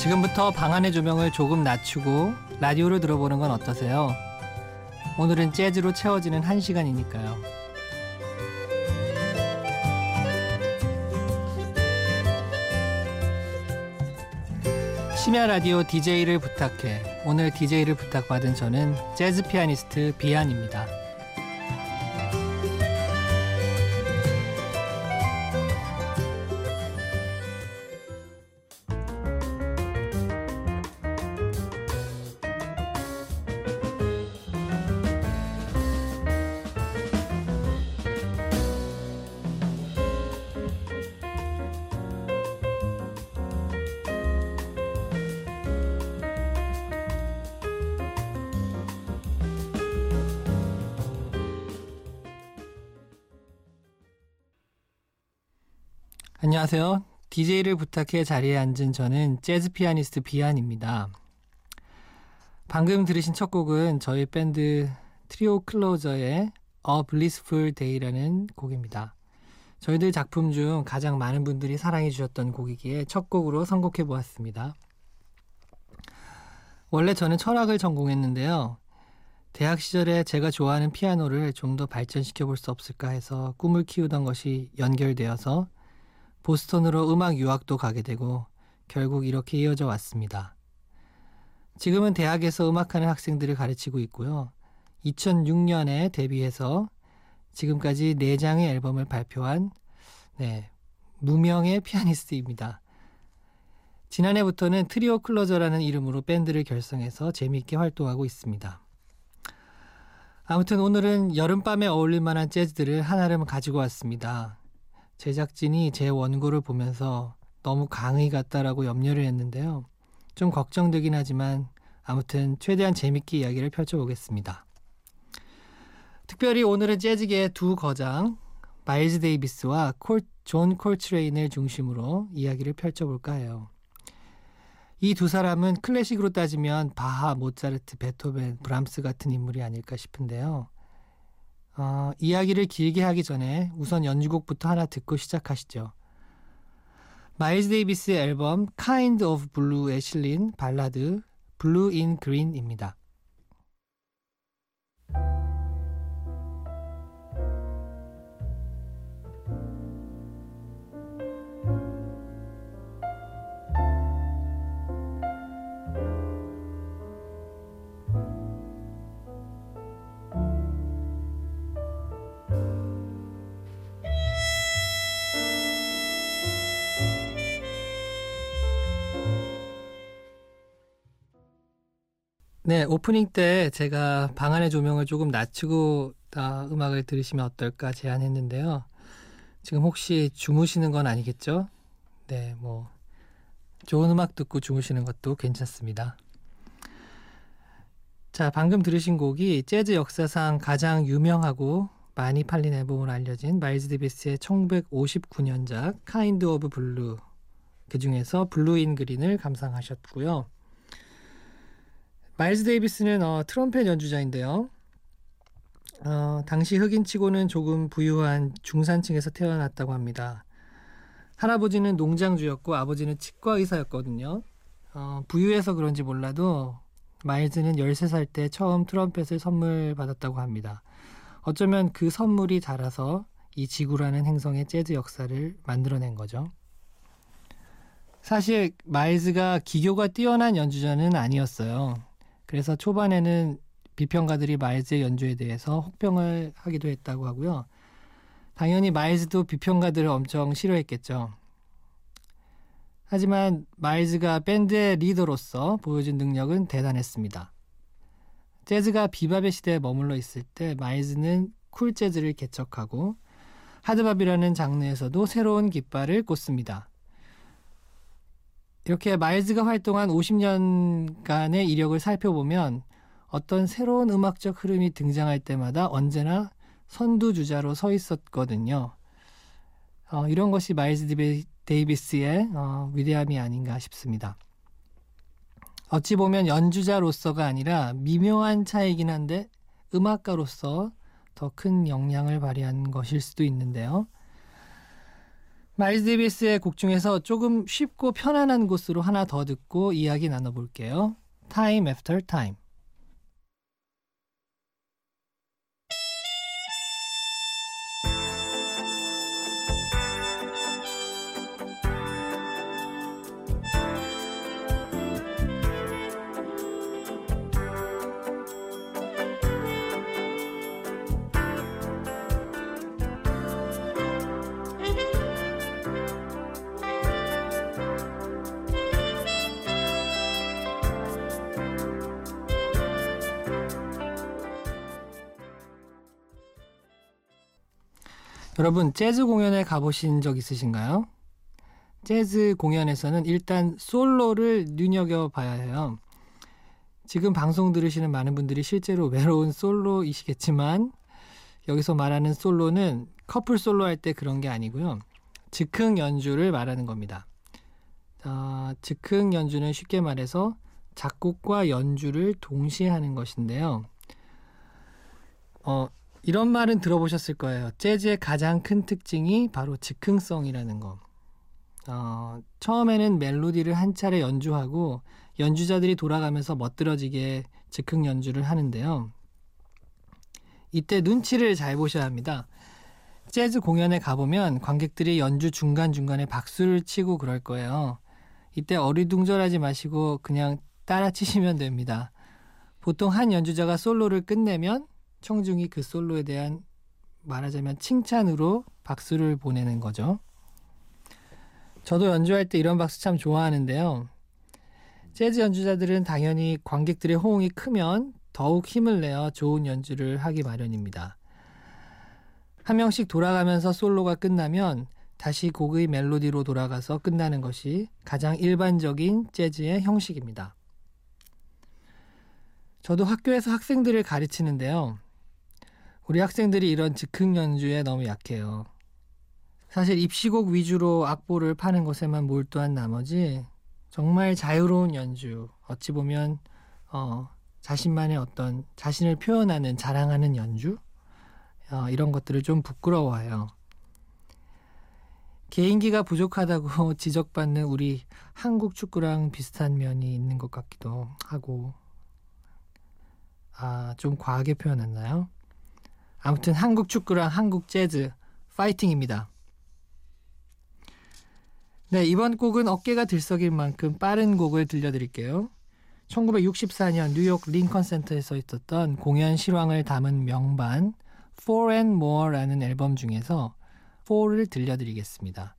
지금부터 방 안의 조명을 조금 낮추고 라디오를 들어보는 건 어떠세요? 오늘은 재즈로 채워지는 한 시간이니까요. 심야 라디오 DJ를 부탁해. 오늘 DJ를 부탁받은 저는 재즈 피아니스트 비안입니다. 안녕하세요. DJ를 부탁해 자리에 앉은 저는 재즈 피아니스트 비안입니다. 방금 들으신 첫 곡은 저희 밴드 트리오 클로저의 A Blissful Day라는 곡입니다. 저희들 작품 중 가장 많은 분들이 사랑해 주셨던 곡이기에 첫 곡으로 선곡해 보았습니다. 원래 저는 철학을 전공했는데요. 대학 시절에 제가 좋아하는 피아노를 좀 더 발전시켜 볼 수 없을까 해서 꿈을 키우던 것이 연결되어서 보스턴으로 음악 유학도 가게 되고 결국 이렇게 이어져 왔습니다. 지금은 대학에서 음악하는 학생들을 가르치고 있고요. 2006년에 데뷔해서 지금까지 4장의 앨범을 발표한 네, 무명의 피아니스트입니다. 지난해부터는 트리오 클로저라는 이름으로 밴드를 결성해서 재미있게 활동하고 있습니다. 아무튼 오늘은 여름밤에 어울릴 만한 재즈들을 하나를 가지고 왔습니다. 제작진이 제 원고를 보면서 너무 강의 같다라고 염려를 했는데요. 좀 걱정되긴 하지만 아무튼 최대한 재밌게 이야기를 펼쳐보겠습니다. 특별히 오늘은 재즈계의 두 거장 마일즈 데이비스와 콜, 존 콜트레인을 중심으로 이야기를 펼쳐볼까 해요. 이 두 사람은 클래식으로 따지면 바하, 모차르트, 베토벤, 브람스 같은 인물이 아닐까 싶은데요. 어, 이야기를 길게 하기 전에 우선 연주곡부터 하나 듣고 시작하시죠. 마일즈 데이비스의 앨범 Kind of Blue에 실린 발라드 Blue in Green입니다. 네, 오프닝 때 제가 방 안의 조명을 조금 낮추고 아, 음악을 들으시면 어떨까 제안했는데요. 지금 혹시 주무시는 건 아니겠죠? 네, 뭐 좋은 음악 듣고 주무시는 것도 괜찮습니다. 자, 방금 들으신 곡이 재즈 역사상 가장 유명하고 많이 팔린 앨범으로 알려진 마일즈 데비스의 1959년작 Kind of Blue 그 중에서 Blue in Green을 감상하셨고요. 마일즈 데이비스는 어, 트럼펫 연주자인데요. 어, 당시 흑인치고는 조금 부유한 중산층에서 태어났다고 합니다. 할아버지는 농장주였고 아버지는 치과 의사였거든요. 어, 부유해서 그런지 몰라도 마일즈는 13살 때 처음 트럼펫을 선물 받았다고 합니다. 어쩌면 그 선물이 자라서 이 지구라는 행성의 재즈 역사를 만들어낸 거죠. 사실 마일즈가 기교가 뛰어난 연주자는 아니었어요. 그래서 초반에는 비평가들이 마일즈의 연주에 대해서 혹평을 하기도 했다고 하고요. 당연히 마일즈도 비평가들을 엄청 싫어했겠죠. 하지만 마일즈가 밴드의 리더로서 보여준 능력은 대단했습니다. 재즈가 비밥의 시대에 머물러 있을 때 마일즈는 쿨 재즈를 개척하고 하드밥이라는 장르에서도 새로운 깃발을 꽂습니다. 이렇게 마일즈가 활동한 50년간의 이력을 살펴보면 어떤 새로운 음악적 흐름이 등장할 때마다 언제나 선두주자로 서 있었거든요. 어, 이런 것이 마일즈 데이비스의 어, 위대함이 아닌가 싶습니다. 어찌 보면 연주자로서가 아니라 미묘한 차이긴 한데 음악가로서 더 큰 영향을 발휘한 것일 수도 있는데요. 마일스 데이비스의 곡 중에서 조금 쉽고 편안한 곳으로 하나 더 듣고 이야기 나눠볼게요. Time After Time. 여러분 재즈 공연에 가보신 적 있으신가요? 재즈 공연에서는 일단 솔로를 눈여겨봐야 해요. 지금 방송 들으시는 많은 분들이 실제로 외로운 솔로이시겠지만 여기서 말하는 솔로는 커플 솔로 할 때 그런 게 아니고요. 즉흥 연주를 말하는 겁니다. 어, 즉흥 연주는 쉽게 말해서 작곡과 연주를 동시에 하는 것인데요. 어, 이런 말은 들어보셨을 거예요. 재즈의 가장 큰 특징이 바로 즉흥성이라는 거. 어, 처음에는 멜로디를 한 차례 연주하고 연주자들이 돌아가면서 멋들어지게 즉흥 연주를 하는데요. 이때 눈치를 잘 보셔야 합니다. 재즈 공연에 가보면 관객들이 연주 중간중간에 박수를 치고 그럴 거예요. 이때 어리둥절하지 마시고 그냥 따라 치시면 됩니다. 보통 한 연주자가 솔로를 끝내면 청중이 그 솔로에 대한 말하자면 칭찬으로 박수를 보내는 거죠. 저도 연주할 때 이런 박수 참 좋아하는데요. 재즈 연주자들은 당연히 관객들의 호응이 크면 더욱 힘을 내어 좋은 연주를 하기 마련입니다. 한 명씩 돌아가면서 솔로가 끝나면 다시 곡의 멜로디로 돌아가서 끝나는 것이 가장 일반적인 재즈의 형식입니다. 저도 학교에서 학생들을 가르치는데요. 우리 학생들이 이런 즉흥 연주에 너무 약해요. 사실 입시곡 위주로 악보를 파는 것에만 몰두한 나머지 정말 자유로운 연주, 어찌 보면 어, 자신만의 어떤 자신을 표현하는 자랑하는 연주 어, 이런 것들을 좀 부끄러워해요. 개인기가 부족하다고 지적받는 우리 한국 축구랑 비슷한 면이 있는 것 같기도 하고 아, 좀 과하게 표현했나요? 아무튼 한국 축구랑 한국 재즈 파이팅입니다. 네, 이번 곡은 어깨가 들썩일 만큼 빠른 곡을 들려드릴게요. 1964년 뉴욕 링컨 센터에서 있었던 공연 실황을 담은 명반 Four and More라는 앨범 중에서 Four를 들려드리겠습니다.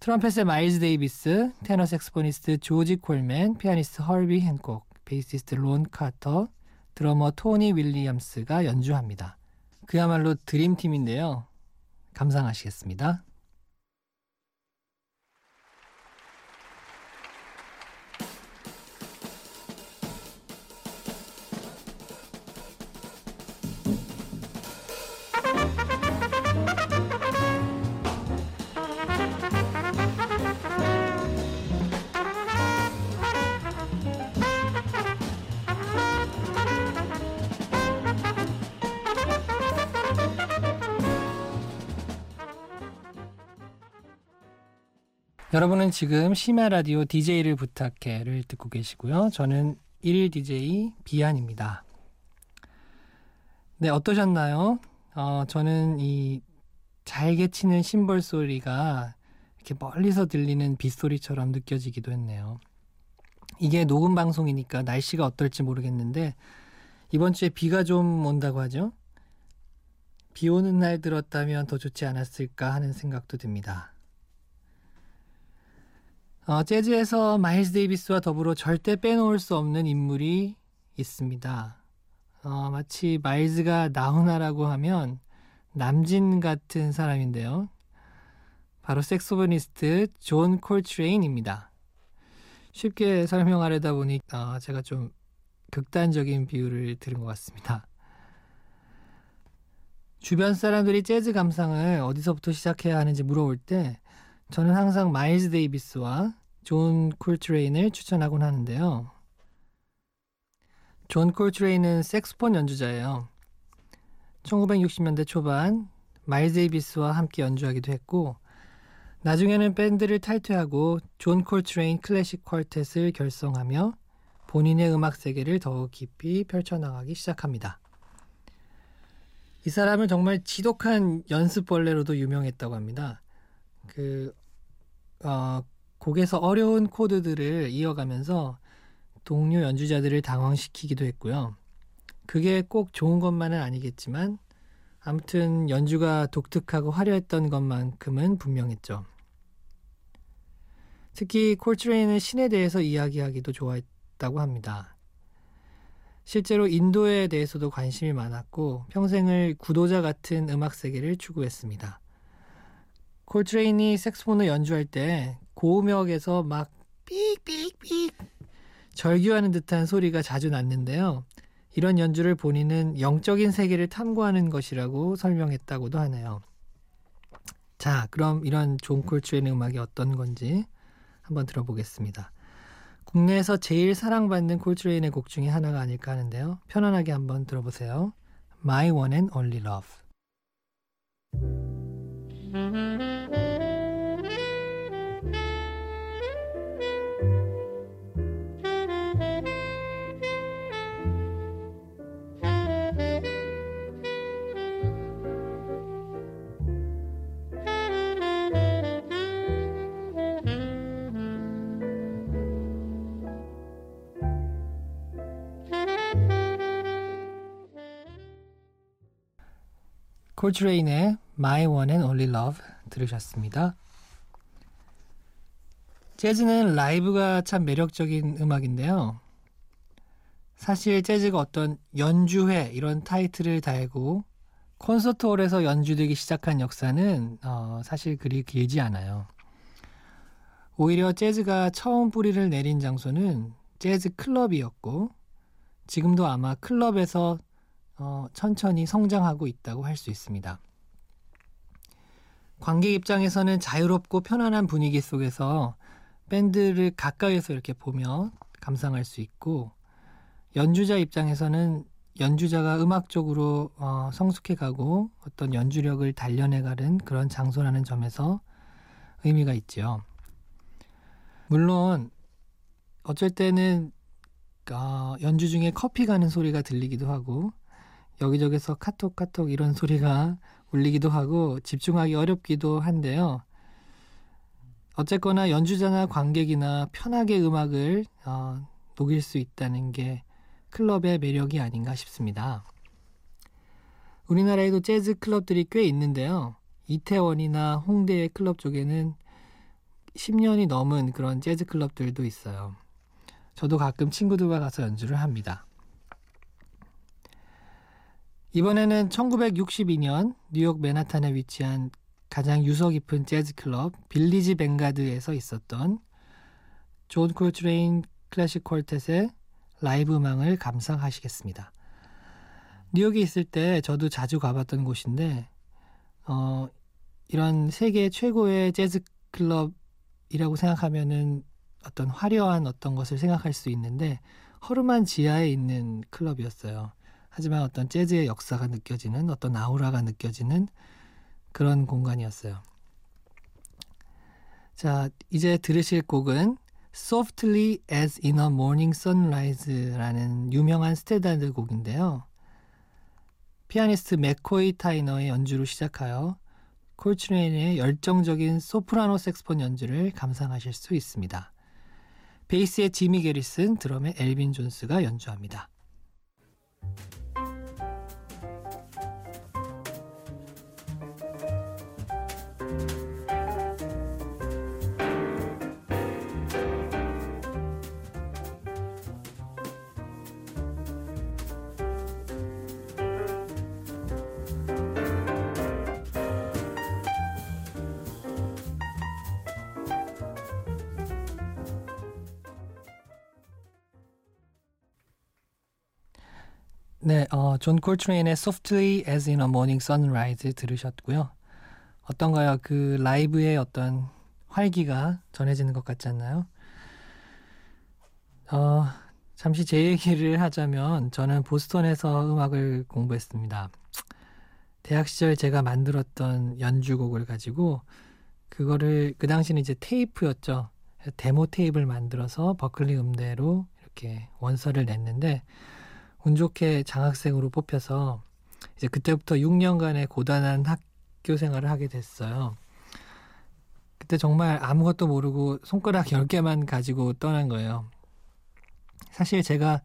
트럼펫의 마일즈 데이비스, 테너 saxophonist 조지 콜맨, 피아니스트 허비 핸콕, 베이시스트 론 카터, 드러머 토니 윌리엄스가 연주합니다. 그야말로 드림팀인데요. 감상하시겠습니다. 여러분은 지금 심야 라디오 DJ를 부탁해를 듣고 계시고요. 저는 1일 DJ 비안입니다. 네, 어떠셨나요? 어, 저는 이 잘게 치는 심벌 소리가 이렇게 멀리서 들리는 빗소리처럼 느껴지기도 했네요. 이게 녹음 방송이니까 날씨가 어떨지 모르겠는데 이번 주에 비가 좀 온다고 하죠. 비 오는 날 들었다면 더 좋지 않았을까 하는 생각도 듭니다. 어, 재즈에서 마일스 데이비스와 더불어 절대 빼놓을 수 없는 인물이 있습니다. 어, 마치 마일즈가 나훈아라고 하면 남진 같은 사람인데요. 바로 saxophonist 존 콜트레인입니다. 쉽게 설명하려다 보니 어, 제가 좀 극단적인 비유를 들은 것 같습니다. 주변 사람들이 재즈 감상을 어디서부터 시작해야 하는지 물어볼 때 저는 항상 마일즈 데이비스와 존 콜트레인을 추천하곤 하는데요. 존 콜트레인은 색소폰 연주자예요. 1960년대 초반 마일즈 데이비스와 함께 연주하기도 했고 나중에는 밴드를 탈퇴하고 존 콜트레인 클래식 quartet을 결성하며 본인의 음악 세계를 더욱 깊이 펼쳐나가기 시작합니다. 이 사람은 정말 지독한 연습벌레로도 유명했다고 합니다. 그 어, 곡에서 어려운 코드들을 이어가면서 동료 연주자들을 당황시키기도 했고요. 그게 꼭 좋은 것만은 아니겠지만 아무튼 연주가 독특하고 화려했던 것만큼은 분명했죠. 특히 콜트레인은 신에 대해서 이야기하기도 좋아했다고 합니다. 실제로 인도에 대해서도 관심이 많았고 평생을 구도자 같은 음악 세계를 추구했습니다. 콜트레인이 색소폰을 연주할 때 고음역에서 막 삑삑삑 절규하는 듯한 소리가 자주 났는데요. 이런 연주를 본인은 영적인 세계를 탐구하는 것이라고 설명했다고도 하네요. 자, 그럼 이런 존 콜트레인 음악이 어떤 건지 한번 들어보겠습니다. 국내에서 제일 사랑받는 콜트레인의 곡 중에 하나가 아닐까 하는데요. 편안하게 한번 들어보세요. My One and Only Love. 콜트레인의 My One and Only Love 들으셨습니다. 재즈는 라이브가 참 매력적인 음악인데요. 사실 재즈가 어떤 연주회 이런 타이틀을 달고 콘서트홀에서 연주되기 시작한 역사는 어, 사실 그리 길지 않아요. 오히려 재즈가 처음 뿌리를 내린 장소는 재즈 클럽이었고 지금도 아마 클럽에서 어, 천천히 성장하고 있다고 할 수 있습니다. 관객 입장에서는 자유롭고 편안한 분위기 속에서 밴드를 가까이에서 이렇게 보며 감상할 수 있고 연주자 입장에서는 연주자가 음악적으로 어, 성숙해가고 어떤 연주력을 단련해가는 그런 장소라는 점에서 의미가 있죠. 물론 어쩔 때는 어, 연주 중에 커피 가는 소리가 들리기도 하고 여기저기서 카톡 카톡 이런 소리가 울리기도 하고 집중하기 어렵기도 한데요. 어쨌거나 연주자나 관객이나 편하게 음악을 어, 녹일 수 있다는 게 클럽의 매력이 아닌가 싶습니다. 우리나라에도 재즈 클럽들이 꽤 있는데요. 이태원이나 홍대의 클럽 쪽에는 10년이 넘은 그런 재즈 클럽들도 있어요. 저도 가끔 친구들과 가서 연주를 합니다. 이번에는 1962년 뉴욕 맨하탄에 위치한 가장 유서 깊은 재즈 클럽 빌리지 뱅가드에서 있었던 존 콜트레인 클래식 quartet의 라이브 음악을 감상하시겠습니다. 뉴욕에 있을 때 저도 자주 가봤던 곳인데 어, 이런 세계 최고의 재즈 클럽이라고 생각하면은 어떤 화려한 어떤 것을 생각할 수 있는데 허름한 지하에 있는 클럽이었어요. 하지만 어떤 재즈의 역사가 느껴지는 어떤 아우라가 느껴지는 그런 공간이었어요. 자, 이제 들으실 곡은 Softly as in a Morning Sunrise라는 유명한 스탠다드 곡인데요. 피아니스트 맥코이 타이너의 연주로 시작하여 콜트레인의 열정적인 소프라노 색스폰 연주를 감상하실 수 있습니다. 베이스의 지미 게리슨, 드럼의 엘빈 존스가 연주합니다. 네, 어, 존 콜트레인의 Softly as in a Morning Sunrise 들으셨고요. 어떤가요? 그 라이브의 어떤 활기가 전해지는 것 같지 않나요? 어, 잠시 제 얘기를 하자면 저는 보스턴에서 음악을 공부했습니다. 대학 시절 제가 만들었던 연주곡을 가지고 그거를 그 당시는 이제 테이프였죠. 데모 테이프를 만들어서 버클리 음대로 이렇게 원서를 냈는데 운 좋게 장학생으로 뽑혀서 이제 그때부터 6년간의 고단한 학교 생활을 하게 됐어요. 그때 정말 아무것도 모르고 손가락 10개만 가지고 떠난 거예요. 사실 제가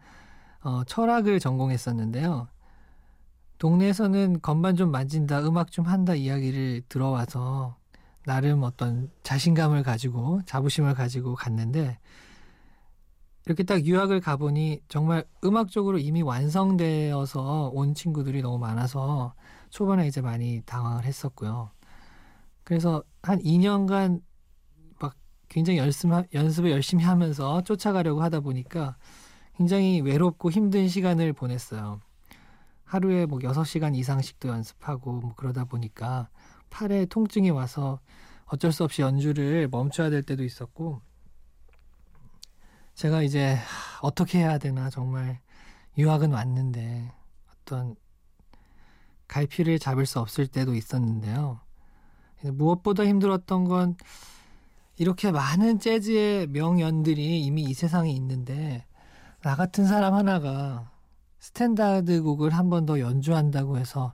어, 철학을 전공했었는데요. 동네에서는 건반 좀 만진다, 음악 좀 한다 이야기를 들어와서 나름 어떤 자신감을 가지고 자부심을 가지고 갔는데 이렇게 딱 유학을 가보니 정말 음악적으로 이미 완성되어서 온 친구들이 너무 많아서 초반에 이제 많이 당황을 했었고요. 그래서 한 2년간 막 굉장히 연습, 연습을 열심히 하면서 쫓아가려고 하다 보니까 굉장히 외롭고 힘든 시간을 보냈어요. 하루에 뭐 6시간 이상씩도 연습하고 뭐 그러다 보니까 팔에 통증이 와서 어쩔 수 없이 연주를 멈춰야 될 때도 있었고 제가 이제 어떻게 해야 되나 정말 유학은 왔는데 어떤 갈피를 잡을 수 없을 때도 있었는데요. 무엇보다 힘들었던 건 이렇게 많은 재즈의 명연들이 이미 이 세상에 있는데 나 같은 사람 하나가 스탠다드 곡을 한 번 더 연주한다고 해서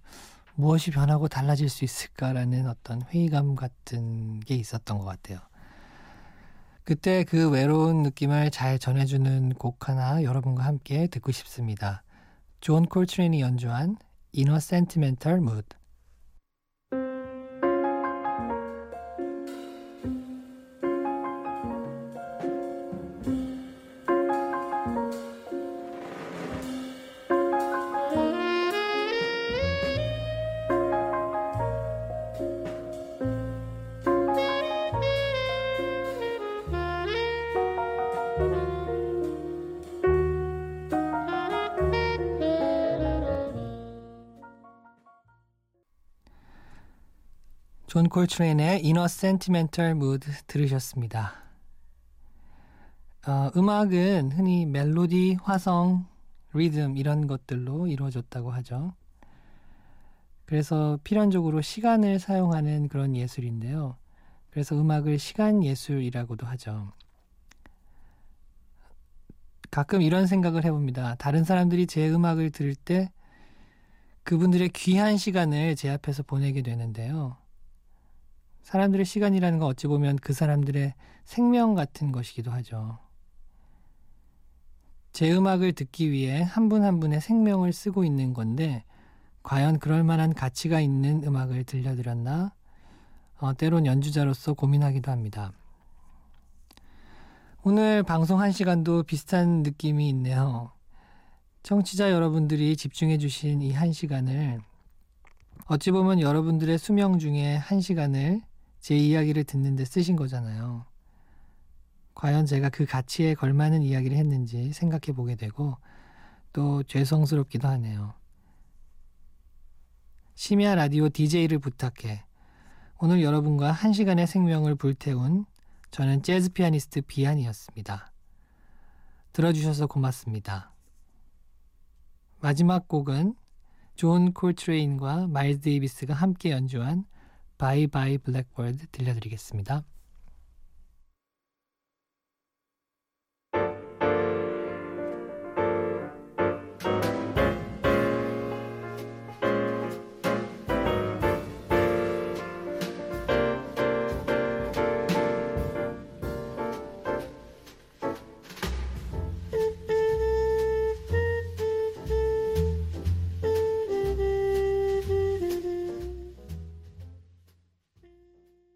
무엇이 변하고 달라질 수 있을까라는 어떤 회의감 같은 게 있었던 것 같아요. 그때 그 외로운 느낌을 잘 전해주는 곡 하나 여러분과 함께 듣고 싶습니다. 존 콜트레인이 연주한 Inner Sentimental Mood 존 콜트레인의 In a Sentimental Mood 들으셨습니다. 어, 음악은 흔히 멜로디, 화성, 리듬 이런 것들로 이루어졌다고 하죠. 그래서 필연적으로 시간을 사용하는 그런 예술인데요. 그래서 음악을 시간 예술이라고도 하죠. 가끔 이런 생각을 해봅니다. 다른 사람들이 제 음악을 들을 때 그분들의 귀한 시간을 제 앞에서 보내게 되는데요. 사람들의 시간이라는 건 어찌 보면 그 사람들의 생명 같은 것이기도 하죠. 제 음악을 듣기 위해 한 분한 한 분의 생명을 쓰고 있는 건데, 과연 그럴 만한 가치가 있는 음악을 들려드렸나? 어, 때론 연주자로서 고민하기도 합니다. 오늘 방송 한 시간도 비슷한 느낌이 있네요. 청취자 여러분들이 집중해 주신 이 한 시간을 어찌 보면 여러분들의 수명 중에 한 시간을 제 이야기를 듣는데 쓰신 거잖아요. 과연 제가 그 가치에 걸맞는 이야기를 했는지 생각해 보게 되고 또 죄송스럽기도 하네요. 심야 라디오 DJ를 부탁해. 오늘 여러분과 한 시간의 생명을 불태운 저는 재즈 피아니스트 비안이었습니다. 들어주셔서 고맙습니다. 마지막 곡은 존 콜트레인과 마일즈 데이비스가 함께 연주한 Bye Bye Blackbird 들려드리겠습니다.